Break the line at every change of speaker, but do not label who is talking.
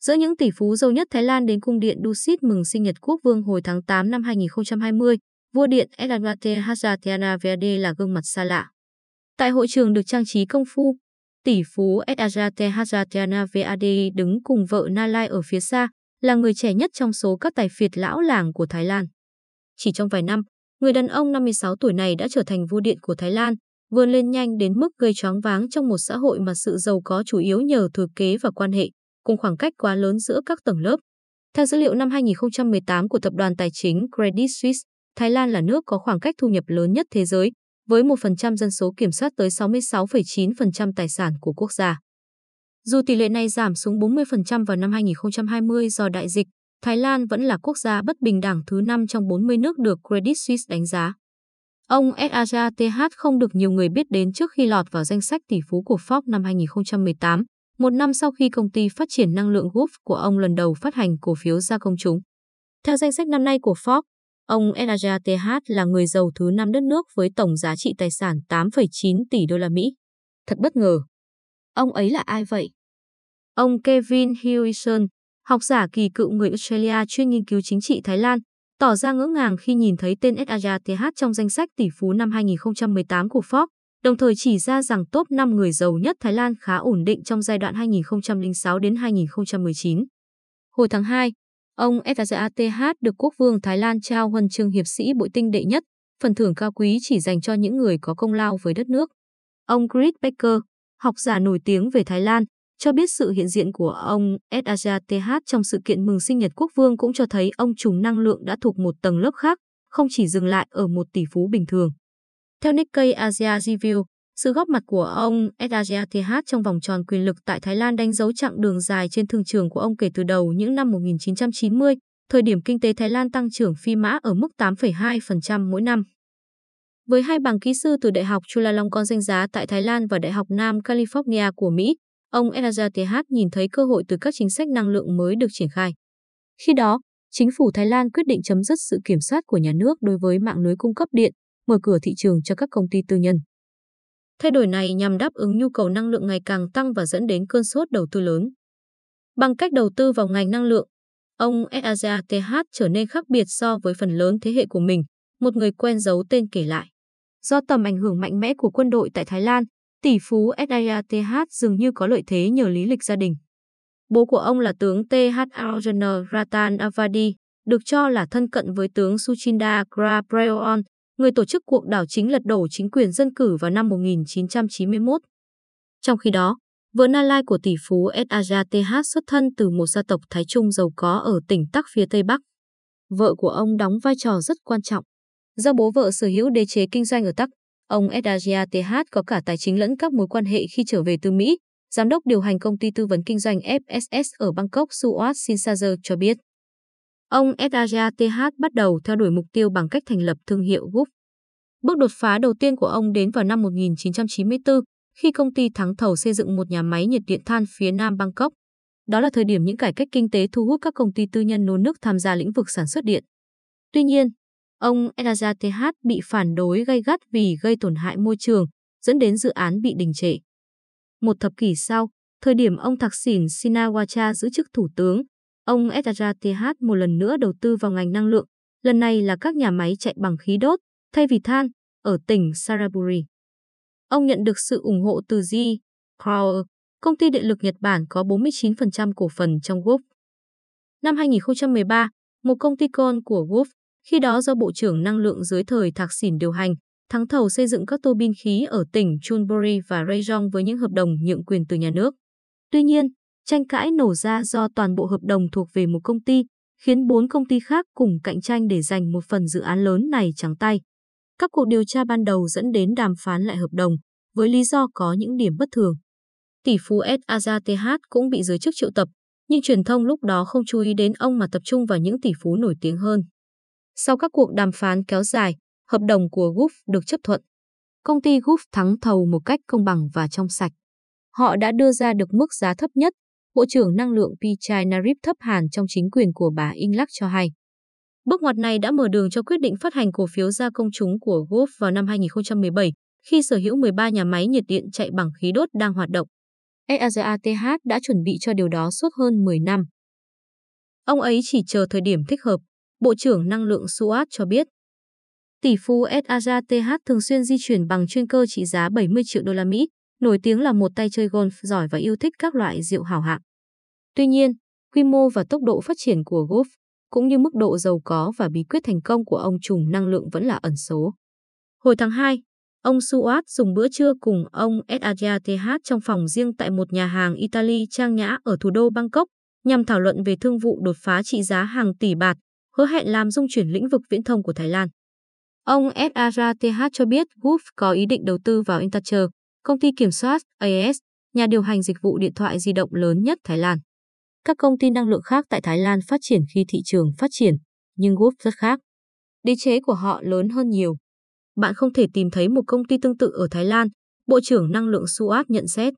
Giữa những tỷ phú giàu nhất Thái Lan đến cung điện Dusit mừng sinh nhật quốc vương hồi tháng 8 năm 2020, vua điện Elanwate Hazatiana Verde là gương mặt xa lạ. Tại hội trường được trang trí công phu, tỷ phú Edagate Hazatiana Verde đứng cùng vợ Nalai ở phía xa, là người trẻ nhất trong số các tài phiệt lão làng của Thái Lan. Chỉ trong vài năm, người đàn ông 56 tuổi này đã trở thành vua điện của Thái Lan, vươn lên nhanh đến mức gây choáng váng trong một xã hội mà sự giàu có chủ yếu nhờ thừa kế và quan hệ, cùng khoảng cách quá lớn giữa các tầng lớp. Theo dữ liệu năm 2018 của tập đoàn tài chính Credit Suisse, Thái Lan là nước có khoảng cách thu nhập lớn nhất thế giới, với 1% dân số kiểm soát tới 66,9% tài sản của quốc gia. Dù tỷ lệ này giảm xuống 40% vào năm 2020 do đại dịch, Thái Lan vẫn là quốc gia bất bình đẳng thứ 5 trong 40 nước được Credit Suisse đánh giá. Ông Sajath không được nhiều người biết đến trước khi lọt vào danh sách tỷ phú của Forbes năm 2018, một năm sau khi công ty phát triển năng lượng Gulf của ông lần đầu phát hành cổ phiếu ra công chúng. Theo danh sách năm nay của Forbes, ông Elijah TH là người giàu thứ năm đất nước với tổng giá trị tài sản 8,9 tỷ đô la Mỹ. Thật bất ngờ. Ông ấy là ai vậy? Ông Kevin Hewison, học giả kỳ cựu người Australia chuyên nghiên cứu chính trị Thái Lan, tỏ ra ngỡ ngàng khi nhìn thấy tên Elijah TH trong danh sách tỷ phú năm 2018 của Forbes, đồng thời chỉ ra rằng top 5 người giàu nhất Thái Lan khá ổn định trong giai đoạn 2006 đến 2019. Hồi tháng 2, ông Saja được Quốc vương Thái Lan trao huân chương hiệp sĩ bội tinh đệ nhất, phần thưởng cao quý chỉ dành cho những người có công lao với đất nước. Ông Chris Baker, học giả nổi tiếng về Thái Lan, cho biết sự hiện diện của ông Saja trong sự kiện mừng sinh nhật quốc vương cũng cho thấy ông trùng năng lượng đã thuộc một tầng lớp khác, không chỉ dừng lại ở một tỷ phú bình thường. Theo Nikkei Asia Review, sự góp mặt của ông Saja TH trong vòng tròn quyền lực tại Thái Lan đánh dấu chặng đường dài trên thương trường của ông kể từ đầu những năm 1990, thời điểm kinh tế Thái Lan tăng trưởng phi mã ở mức 8,2% mỗi năm. Với hai bằng kỹ sư từ Đại học Chulalongkorn danh giá tại Thái Lan và Đại học Nam California của Mỹ, ông Elijah TH nhìn thấy cơ hội từ các chính sách năng lượng mới được triển khai. Khi đó, chính phủ Thái Lan quyết định chấm dứt sự kiểm soát của nhà nước đối với mạng lưới cung cấp điện, mở cửa thị trường cho các công ty tư nhân. Thay đổi này nhằm đáp ứng nhu cầu năng lượng ngày càng tăng và dẫn đến cơn sốt đầu tư lớn. Bằng cách đầu tư vào ngành năng lượng, ông Elijah TH trở nên khác biệt so với phần lớn thế hệ của mình, một người quen giấu tên kể lại. Do tầm ảnh hưởng mạnh mẽ của quân đội tại Thái Lan, tỷ phú SATH dường như có lợi thế nhờ lý lịch gia đình. Bố của ông là tướng TH Arjuna Ratan Avadi, được cho là thân cận với tướng Suchinda Grapreon, người tổ chức cuộc đảo chính lật đổ chính quyền dân cử vào năm 1991. Trong khi đó, vợ Na Lai của tỷ phú SATH xuất thân từ một gia tộc Thái Trung giàu có ở tỉnh Tắc phía Tây Bắc. Vợ của ông đóng vai trò rất quan trọng. Do bố vợ sở hữu đế chế kinh doanh ở Tắc, Ông Edagia TH có cả tài chính lẫn các mối quan hệ khi trở về từ Mỹ. Giám đốc điều hành công ty tư vấn kinh doanh FSS ở Bangkok Suat Sinsazer cho biết. Ông Edagia TH bắt đầu theo đuổi mục tiêu bằng cách thành lập thương hiệu Gup. Bước đột phá đầu tiên của ông đến vào năm 1994 khi công ty thắng thầu xây dựng một nhà máy nhiệt điện than phía nam Bangkok. Đó là thời điểm những cải cách kinh tế thu hút các công ty tư nhân nô nước tham gia lĩnh vực sản xuất điện. Tuy nhiên, Ông Elijah TH bị phản đối gay gắt vì gây tổn hại môi trường, dẫn đến dự án bị đình trệ. Một thập kỷ sau, thời điểm ông Thạc Sỉn Sinawacha giữ chức thủ tướng, ông SRTH một lần nữa đầu tư vào ngành năng lượng, lần này là các nhà máy chạy bằng khí đốt, thay vì than, ở tỉnh Saraburi. Ông nhận được sự ủng hộ từ G. Power, công ty điện lực Nhật Bản có 49% cổ phần trong Gulf. Năm 2013, một công ty con của Gulf khi đó do Bộ trưởng Năng lượng dưới thời Thạc Sỉn điều hành, thắng thầu xây dựng các tô bin khí ở tỉnh Chunburi và Rayong với những hợp đồng nhượng quyền từ nhà nước. Tuy nhiên, tranh cãi nổ ra do toàn bộ hợp đồng thuộc về một công ty, khiến bốn công ty khác cùng cạnh tranh để giành một phần dự án lớn này trắng tay. Các cuộc điều tra ban đầu dẫn đến đàm phán lại hợp đồng, với lý do có những điểm bất thường. Tỷ phú S. Aza TH cũng bị giới chức triệu tập, nhưng truyền thông lúc đó không chú ý đến ông mà tập trung vào những tỷ phú nổi tiếng hơn. Sau các cuộc đàm phán kéo dài, hợp đồng của Gulf được chấp thuận. Công ty Gulf thắng thầu một cách công bằng và trong sạch. Họ đã đưa ra được mức giá thấp nhất, Bộ trưởng Năng lượng Pichai Narip thấp hàn trong chính quyền của bà Inglak cho hay. Bước ngoặt này đã mở đường cho quyết định phát hành cổ phiếu ra công chúng của Gulf vào năm 2017, khi sở hữu 13 nhà máy nhiệt điện chạy bằng khí đốt đang hoạt động. SATH đã chuẩn bị cho điều đó suốt hơn 10 năm. Ông ấy chỉ chờ thời điểm thích hợp, Bộ trưởng Năng lượng Suat cho biết. Tỷ phú SATH thường xuyên di chuyển bằng chuyên cơ trị giá 70 triệu đô la Mỹ, nổi tiếng là một tay chơi golf giỏi và yêu thích các loại rượu hảo hạng. Tuy nhiên, quy mô và tốc độ phát triển của Gulf cũng như mức độ giàu có và bí quyết thành công của ông trùm năng lượng vẫn là ẩn số. Hồi tháng 2, ông Suat dùng bữa trưa cùng ông SATH trong phòng riêng tại một nhà hàng Italy trang nhã ở thủ đô Bangkok nhằm thảo luận về thương vụ đột phá trị giá hàng tỷ bạt, hứa hẹn làm dung chuyển lĩnh vực viễn thông của Thái Lan. Ông SATH cho biết Gulf có ý định đầu tư vào Intacher, công ty kiểm soát AS, nhà điều hành dịch vụ điện thoại di động lớn nhất Thái Lan. Các công ty năng lượng khác tại Thái Lan phát triển khi thị trường phát triển, nhưng Gulf rất khác. Đế chế của họ lớn hơn nhiều. Bạn không thể tìm thấy một công ty tương tự ở Thái Lan, Bộ trưởng Năng lượng Suat nhận xét.